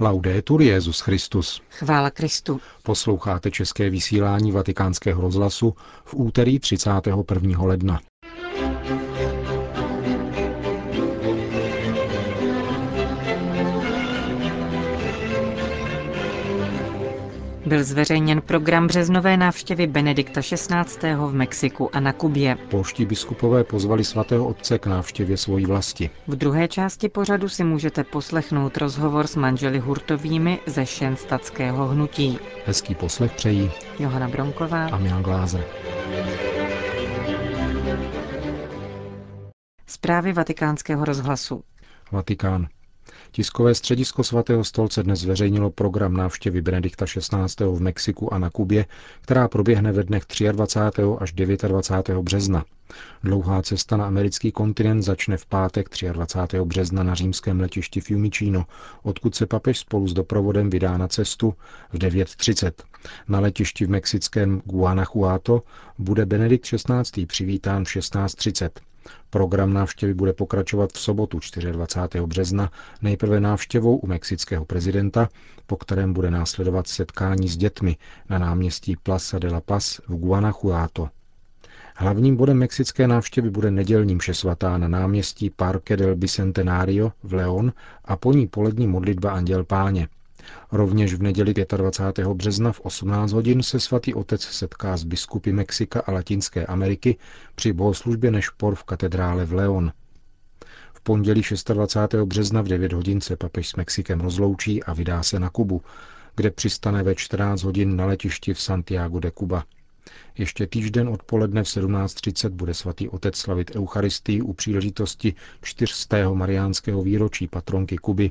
Laudetur Jezus Christus. Chvála Kristu. Posloucháte české vysílání Vatikánského rozhlasu v úterý 31. ledna. Byl zveřejněn program březnové návštěvy Benedikta XVI. v Mexiku a na Kubě. Polští biskupové pozvali svatého otce k návštěvě svojí vlasti. V druhé části pořadu si můžete poslechnout rozhovor s manželi Hurtovými ze šenstatského hnutí. Hezký poslech přejí Johana Bronková a Milan Glázer. Zprávy vatikánského rozhlasu. Vatikán. Tiskové středisko svatého stolce dnes zveřejnilo program návštěvy Benedikta XVI. v Mexiku a na Kubě, která proběhne ve dnech 23. až 29. března. Dlouhá cesta na americký kontinent začne v pátek 23. března na římském letišti Fiumicino, odkud se papež spolu s doprovodem vydá na cestu v 9.30. Na letišti v mexickém Guanajuato bude Benedikt XVI. přivítán v 16.30. Program návštěvy bude pokračovat v sobotu 24. března nejprve návštěvou u mexického prezidenta, po kterém bude následovat setkání s dětmi na náměstí Plaza de la Paz v Guanajuato. Hlavním bodem mexické návštěvy bude nedělní mše svatá na náměstí Parque del Bicentenario v León a po ní polední modlitba Anděl Páně. Rovněž v neděli 25. března v 18 hodin se svatý otec setká s biskupy Mexika a Latinské Ameriky při bohoslužbě Nešpor v katedrále v Leon. V pondělí 26. března v 9 hodin se papež s Mexikem rozloučí a vydá se na Kubu, kde přistane ve 14 hodin na letišti v Santiago de Cuba. Ještě týžden odpoledne v 17.30 bude svatý otec slavit Eucharistii u příležitosti 400. mariánského výročí patronky Kuby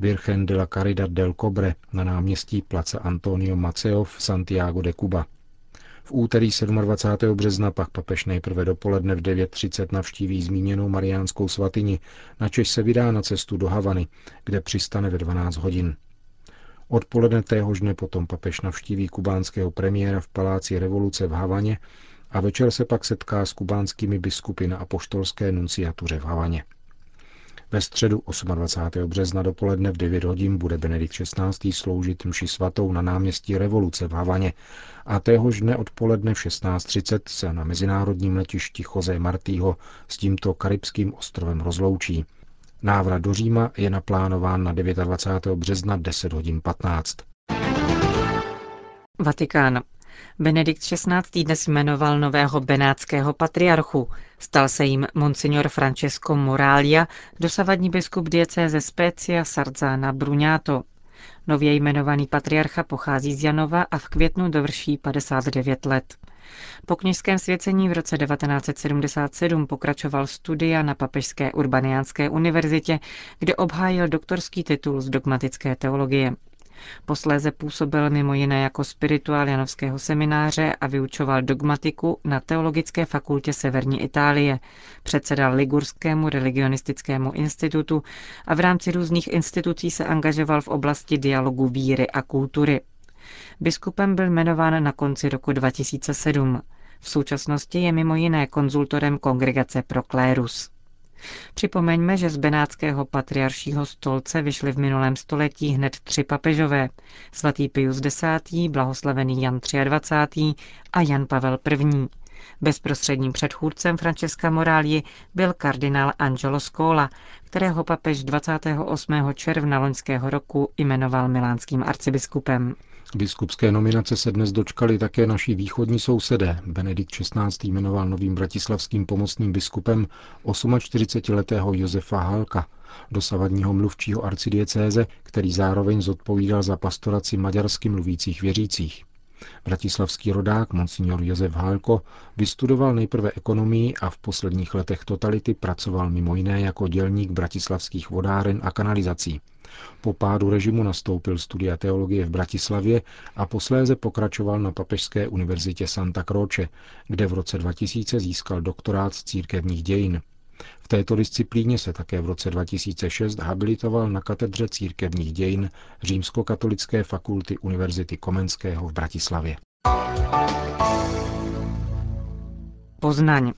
Virgen de la Caridad del Cobre na náměstí Plaza Antonio Maceo v Santiago de Cuba. V úterý 27. března pak papež nejprve dopoledne v 9.30 navštíví zmíněnou mariánskou svatyni, načež se vydá na cestu do Havany, kde přistane ve 12 hodin. Odpoledne téhož dne potom papež navštíví kubánského premiéra v Paláci revoluce v Havaně a večer se pak setká s kubánskými biskupy na apoštolské nunciatuře v Havaně. Ve středu 28. března dopoledne v 9 hodin bude Benedikt XVI. sloužit mši svatou na náměstí Revoluce v Havaně a téhož dne odpoledne v 16.30 se na mezinárodním letišti Jose Martího s tímto karibským ostrovem rozloučí. Návrat do Říma je naplánován na 29. března 10 hodin 15. Vatikán. Benedikt XVI. dnes jmenoval nového benátského patriarchu. Stal se jim monsignor Francesco Moralia, dosavadní biskup diecéze Spezia Sarzana Brugnato. Nově jmenovaný patriarcha pochází z Janova a v květnu dovrší 59 let. Po kněžském svěcení v roce 1977 pokračoval studia na Papežské urbaniánské univerzitě, kde obhájil doktorský titul z dogmatické teologie. Posléze působil mimo jiné jako spirituál Janovského semináře a vyučoval dogmatiku na Teologické fakultě Severní Itálie, předsedal Ligurskému religionistickému institutu a v rámci různých institucí se angažoval v oblasti dialogu víry a kultury. Biskupem byl jmenován na konci roku 2007. V současnosti je mimo jiné konzultorem Kongregace pro klérus. Připomeňme, že z benátského patriaršího stolce vyšly v minulém století hned tři papežové. Svatý Pius X., blahoslavený Jan 23. a Jan Pavel I. Bezprostředním předchůdcem Francesca Morálii byl kardinál Angelo Scola, kterého papež 28. června loňského roku jmenoval milánským arcibiskupem. Biskupské nominace se dnes dočkali také naši východní sousedé. Benedikt XVI. jmenoval novým bratislavským pomocným biskupem 48-letého Josefa Halka, dosavadního mluvčího arcidiecéze, který zároveň zodpovídal za pastoraci maďarsky mluvících věřících. Bratislavský rodák monsignor Josef Hálko vystudoval nejprve ekonomii a v posledních letech totality pracoval mimo jiné jako dělník bratislavských vodáren a kanalizací. Po pádu režimu nastoupil studia teologie v Bratislavě a posléze pokračoval na Papežské univerzitě Santa Croce, kde v roce 2000 získal doktorát z církevních dějin. V této disciplíně se také v roce 2006 habilitoval na katedře církevních dějin Římskokatolické fakulty Univerzity Komenského v Bratislavě. Poznaň.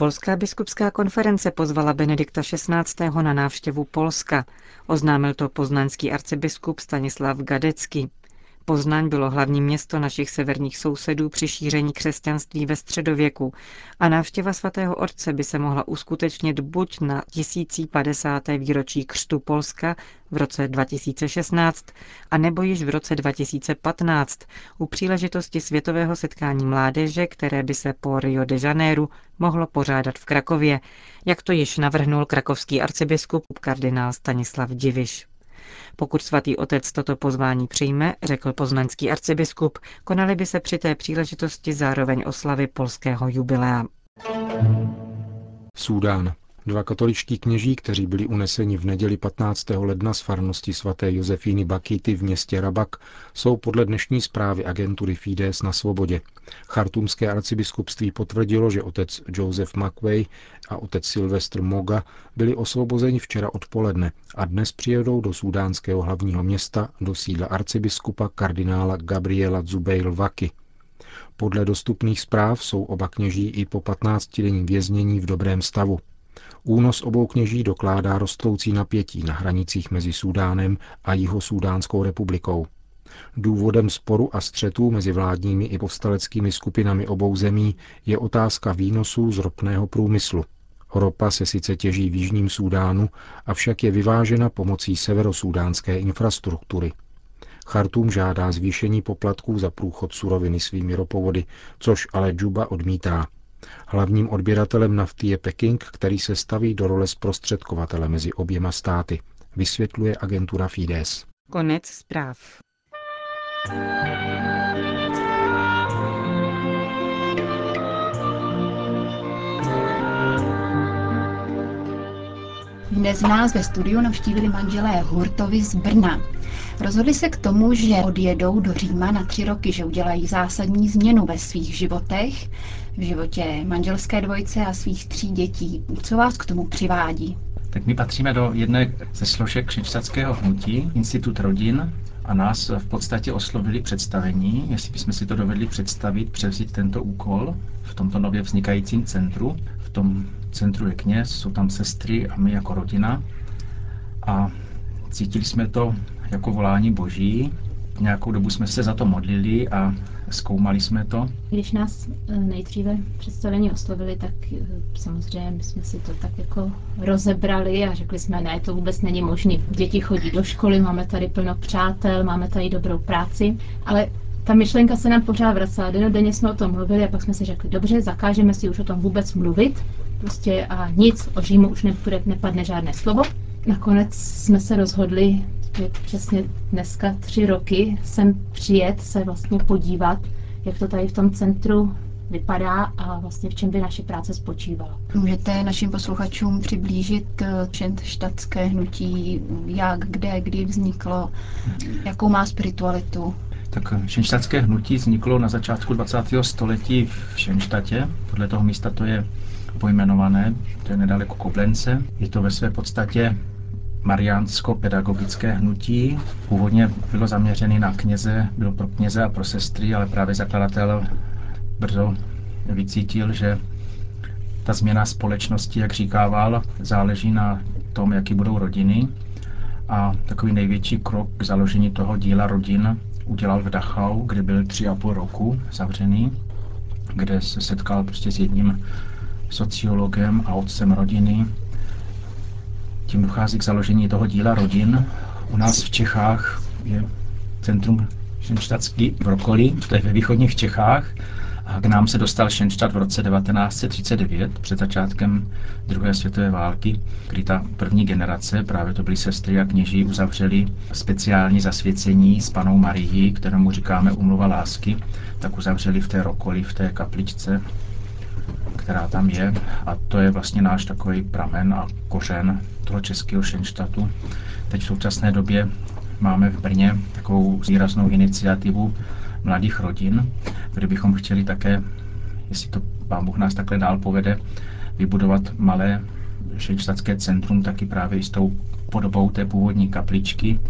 Polská biskupská konference pozvala Benedikta XVI. na návštěvu Polska. Oznámil to poznanský arcibiskup Stanislav Gadecký. Poznaň bylo hlavní město našich severních sousedů při šíření křesťanství ve středověku a návštěva svatého Otce by se mohla uskutečnit buď na 1050. výročí křtu Polska v roce 2016, a nebo již v roce 2015 u příležitosti světového setkání mládeže, které by se po Rio de Janeiro mohlo pořádat v Krakově, jak to již navrhnul krakovský arcibiskup kardinál Stanislav Diviš. Pokud svatý otec toto pozvání přijme, řekl poznanský arcibiskup, konaly by se při té příležitosti zároveň oslavy polského jubilea. Súdán. Dva katoličtí kněží, kteří byli uneseni v neděli 15. ledna z farnosti svaté Josefíny Bakity v městě Rabak, jsou podle dnešní zprávy agentury Fides na svobodě. Chartumské arcibiskupství potvrdilo, že otec Joseph McWay a otec Sylvester Moga byli osvobozeni včera odpoledne a dnes přijedou do sudánského hlavního města do sídla arcibiskupa kardinála Gabriela Zubeil Vaki. Podle dostupných zpráv jsou oba kněží i po 15-denním věznění v dobrém stavu. Únos obou kněží dokládá rostoucí napětí na hranicích mezi Súdánem a Jihosúdánskou republikou. Důvodem sporu a střetů mezi vládními i povstaleckými skupinami obou zemí je otázka výnosů z ropného průmyslu. Ropa se sice těží v Jižním Súdánu, avšak je vyvážena pomocí severosúdánské infrastruktury. Chartum žádá zvýšení poplatků za průchod suroviny svými ropovody, což ale Džuba odmítá. Hlavním odběratelem nafty je Peking, který se staví do role zprostředkovatele mezi oběma státy, vysvětluje agentura Fides. Konec zpráv. Dnes nás ve studiu navštívili manželé Hurtovi z Brna. Rozhodli se k tomu, že odjedou do Říma na tři roky, že udělají zásadní změnu ve svých životech, v životě manželské dvojce a svých tří dětí. Co vás k tomu přivádí? Tak my patříme do jedné ze složek křičtatského hnutí, Institut rodin, a nás v podstatě oslovili představení, jestli bychom si to dovedli představit, převzít tento úkol v tomto nově vznikajícím centru. V tom centru je kněz, jsou tam sestry a my jako rodina. A cítili jsme to jako volání boží. Nějakou dobu jsme se za to modlili a zkoumali jsme to. Když nás eh, nejdříve představení oslovili, tak eh, samozřejmě jsme si to tak jako rozebrali a řekli jsme, ne, to vůbec není možné. Děti chodí do školy, máme tady plno přátel, máme tady dobrou práci, ale ta myšlenka se nám pořád vracela. Denodenně jsme o tom mluvili a pak jsme si řekli, dobře, zakážeme si už o tom vůbec mluvit. Prostě a nic o Římu už nepůjde, nepadne žádné slovo. Nakonec jsme se rozhodli je přesně dneska tři roky sem přijet se vlastně podívat, jak to tady v tom centru vypadá a vlastně v čem by naše práce spočívala. Můžete našim posluchačům přiblížit šentštatské hnutí, jak, kde, kdy vzniklo, jakou má spiritualitu? Tak šenštatské hnutí vzniklo na začátku 20. století v Šenštatě. Podle toho místa to je pojmenované, to je nedaleko Koblence. Je to ve své podstatě mariánsko-pedagogické hnutí. Původně bylo zaměřené na kněze, bylo pro kněze a pro sestry, ale právě zakladatel brzo vycítil, že ta změna společnosti, jak říkával, záleží na tom, jaký budou rodiny. A takový největší krok k založení toho díla rodin udělal v Dachau, kde byl tři a půl roku zavřený, kde se setkal prostě s jedním sociologem a otcem rodiny, tím dochází k založení toho díla rodin. U nás v Čechách je centrum Šenštadský v Rokoli, to je ve východních Čechách. A k nám se dostal Šenštad v roce 1939, před začátkem druhé světové války, kdy ta první generace, právě to byly sestry a kněží, uzavřeli speciální zasvěcení s panou Marií, kterému říkáme umluva lásky, tak uzavřeli v té Rokoli, v té kapličce která tam je a to je vlastně náš takový pramen a kořen toho českého Šenštatu. Teď v současné době máme v Brně takovou výraznou iniciativu mladých rodin, kde bychom chtěli také, jestli to pán Bůh nás takhle dál povede, vybudovat malé šenštatské centrum taky právě i s tou podobou té původní kapličky.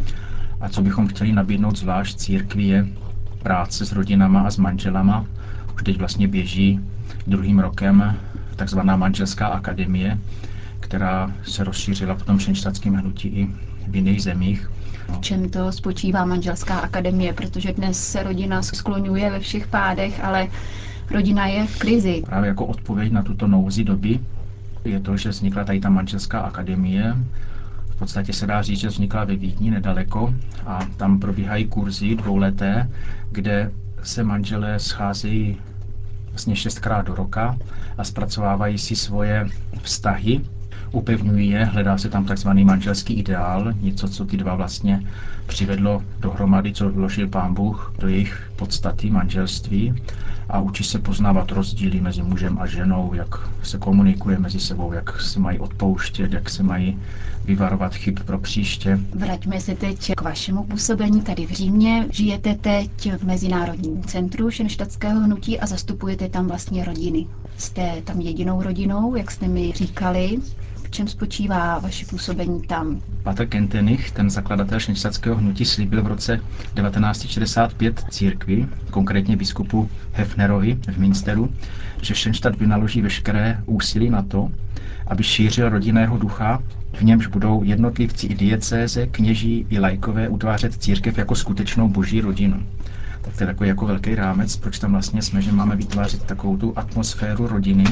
A co bychom chtěli nabídnout zvlášť církvi je práce s rodinama a s manželama. Už teď vlastně běží druhým rokem takzvaná manželská akademie, která se rozšířila v tom šenštátském hnutí i v jiných zemích. V čem to spočívá manželská akademie, protože dnes se rodina skloňuje ve všech pádech, ale rodina je v krizi. Právě jako odpověď na tuto nouzi doby je to, že vznikla tady ta manželská akademie. V podstatě se dá říct, že vznikla ve Vídni nedaleko a tam probíhají kurzy dvouleté, kde se manželé scházejí vlastně šestkrát do roka a zpracovávají si svoje vztahy, upevňují je, hledá se tam takzvaný manželský ideál, něco, co ty dva vlastně přivedlo dohromady, co vložil pán Bůh do jejich podstaty manželství a učí se poznávat rozdíly mezi mužem a ženou, jak se komunikuje mezi sebou, jak se mají odpouštět, jak se mají vyvarovat chyb pro příště. Vraťme se teď k vašemu působení tady v Římě. Žijete teď v Mezinárodním centru šenštatského hnutí a zastupujete tam vlastně rodiny. Jste tam jedinou rodinou, jak jste mi říkali. Čem spočívá vaše působení tam? Pater Kentenich, ten zakladatel šenštatského hnutí, slíbil v roce 1965 církvi, konkrétně biskupu Hefnerovi v Minsteru, že Šenštat vynaloží veškeré úsilí na to, aby šířil rodinného ducha, v němž budou jednotlivci i diecéze, kněží i lajkové utvářet církev jako skutečnou boží rodinu. Tak to je takový jako velký rámec, proč tam vlastně jsme, že máme vytvářet takovou tu atmosféru rodiny.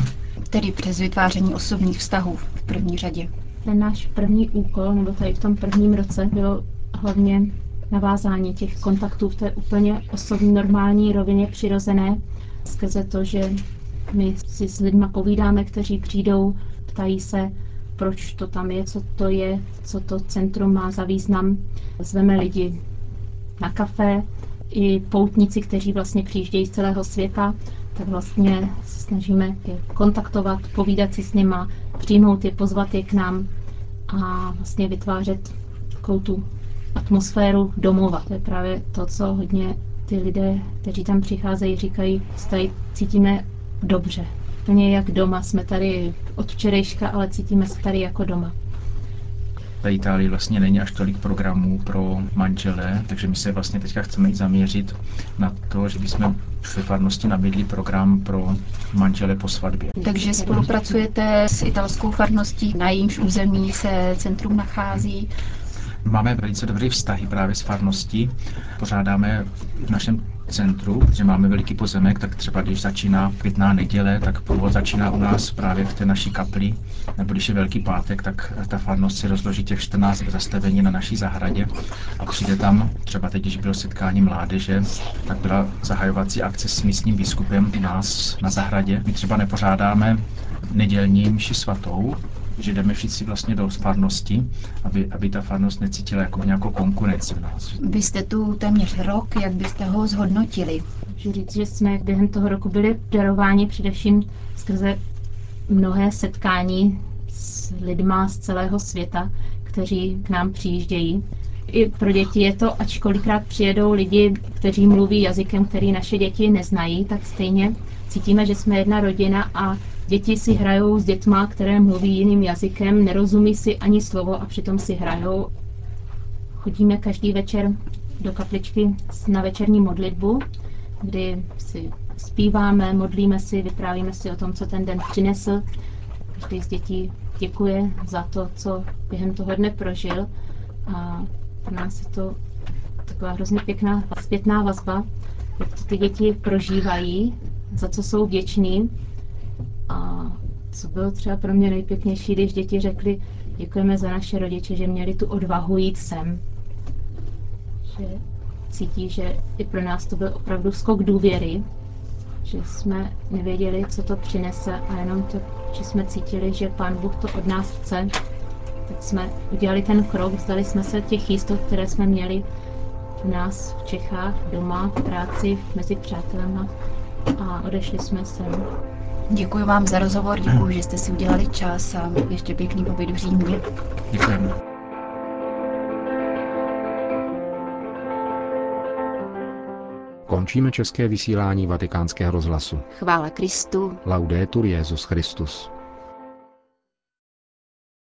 Tedy přes vytváření osobních vztahů v první řadě. Ten náš první úkol, nebo tady v tom prvním roce, bylo hlavně navázání těch kontaktů v té úplně osobní normální rovině přirozené, skrze to, že my si s lidmi povídáme, kteří přijdou, ptají se, proč to tam je, co to je, co to centrum má za význam. Zveme lidi na kafe, i poutníci, kteří vlastně přijíždějí z celého světa, vlastně se snažíme je kontaktovat, povídat si s nima, přijmout je, pozvat je k nám a vlastně vytvářet takovou tu atmosféru domova. To je právě to, co hodně ty lidé, kteří tam přicházejí, říkají, tady cítíme dobře. Úplně jak doma. Jsme tady od včerejška, ale cítíme se tady jako doma. V Itálii vlastně není až tolik programů pro manžele, takže my se vlastně teďka chceme zaměřit na to, že bychom ve farnosti nabídli program pro manžele po svatbě. Takže spolupracujete s italskou farností, na jejímž území se centrum nachází. Máme velice dobré vztahy právě s farností. Pořádáme v našem centru, že máme veliký pozemek, tak třeba když začíná květná neděle, tak průvod začíná u nás právě v té naší kapli, nebo když je Velký pátek, tak ta farnost si rozloží těch 14 zastavení na naší zahradě a přijde tam, třeba teď, když bylo setkání mládeže, tak byla zahajovací akce s místním biskupem u nás na zahradě. My třeba nepořádáme nedělní mši svatou, že jdeme všichni vlastně do farnosti, aby, aby ta farnost necítila jako nějakou konkurenci v nás. Vy jste tu téměř rok, jak byste ho zhodnotili? Můžu říct, že jsme během toho roku byli darováni především skrze mnohé setkání s lidma z celého světa, kteří k nám přijíždějí. I pro děti je to, ačkolikrát přijedou lidi, kteří mluví jazykem, který naše děti neznají, tak stejně cítíme, že jsme jedna rodina a Děti si hrajou s dětma, které mluví jiným jazykem, nerozumí si ani slovo a přitom si hrajou. Chodíme každý večer do kapličky na večerní modlitbu, kdy si zpíváme, modlíme si, vyprávíme si o tom, co ten den přinesl. Každý z dětí děkuje za to, co během toho dne prožil. A pro nás je to taková hrozně pěkná zpětná vazba, jak to ty děti prožívají, za co jsou vděční a co bylo třeba pro mě nejpěknější, když děti řekly, děkujeme za naše rodiče, že měli tu odvahu jít sem. Že cítí, že i pro nás to byl opravdu skok důvěry, že jsme nevěděli, co to přinese a jenom to, že jsme cítili, že Pán Bůh to od nás chce, tak jsme udělali ten krok, vzdali jsme se těch jistot, které jsme měli u nás v Čechách, doma, v práci, mezi přátelema a odešli jsme sem. Děkuji vám za rozhovor, děkuji, že jste si udělali čas a ještě pěkný pobyt v Římě. Děkujeme. Končíme české vysílání vatikánského rozhlasu. Chvála Kristu. Laudetur Jezus Christus.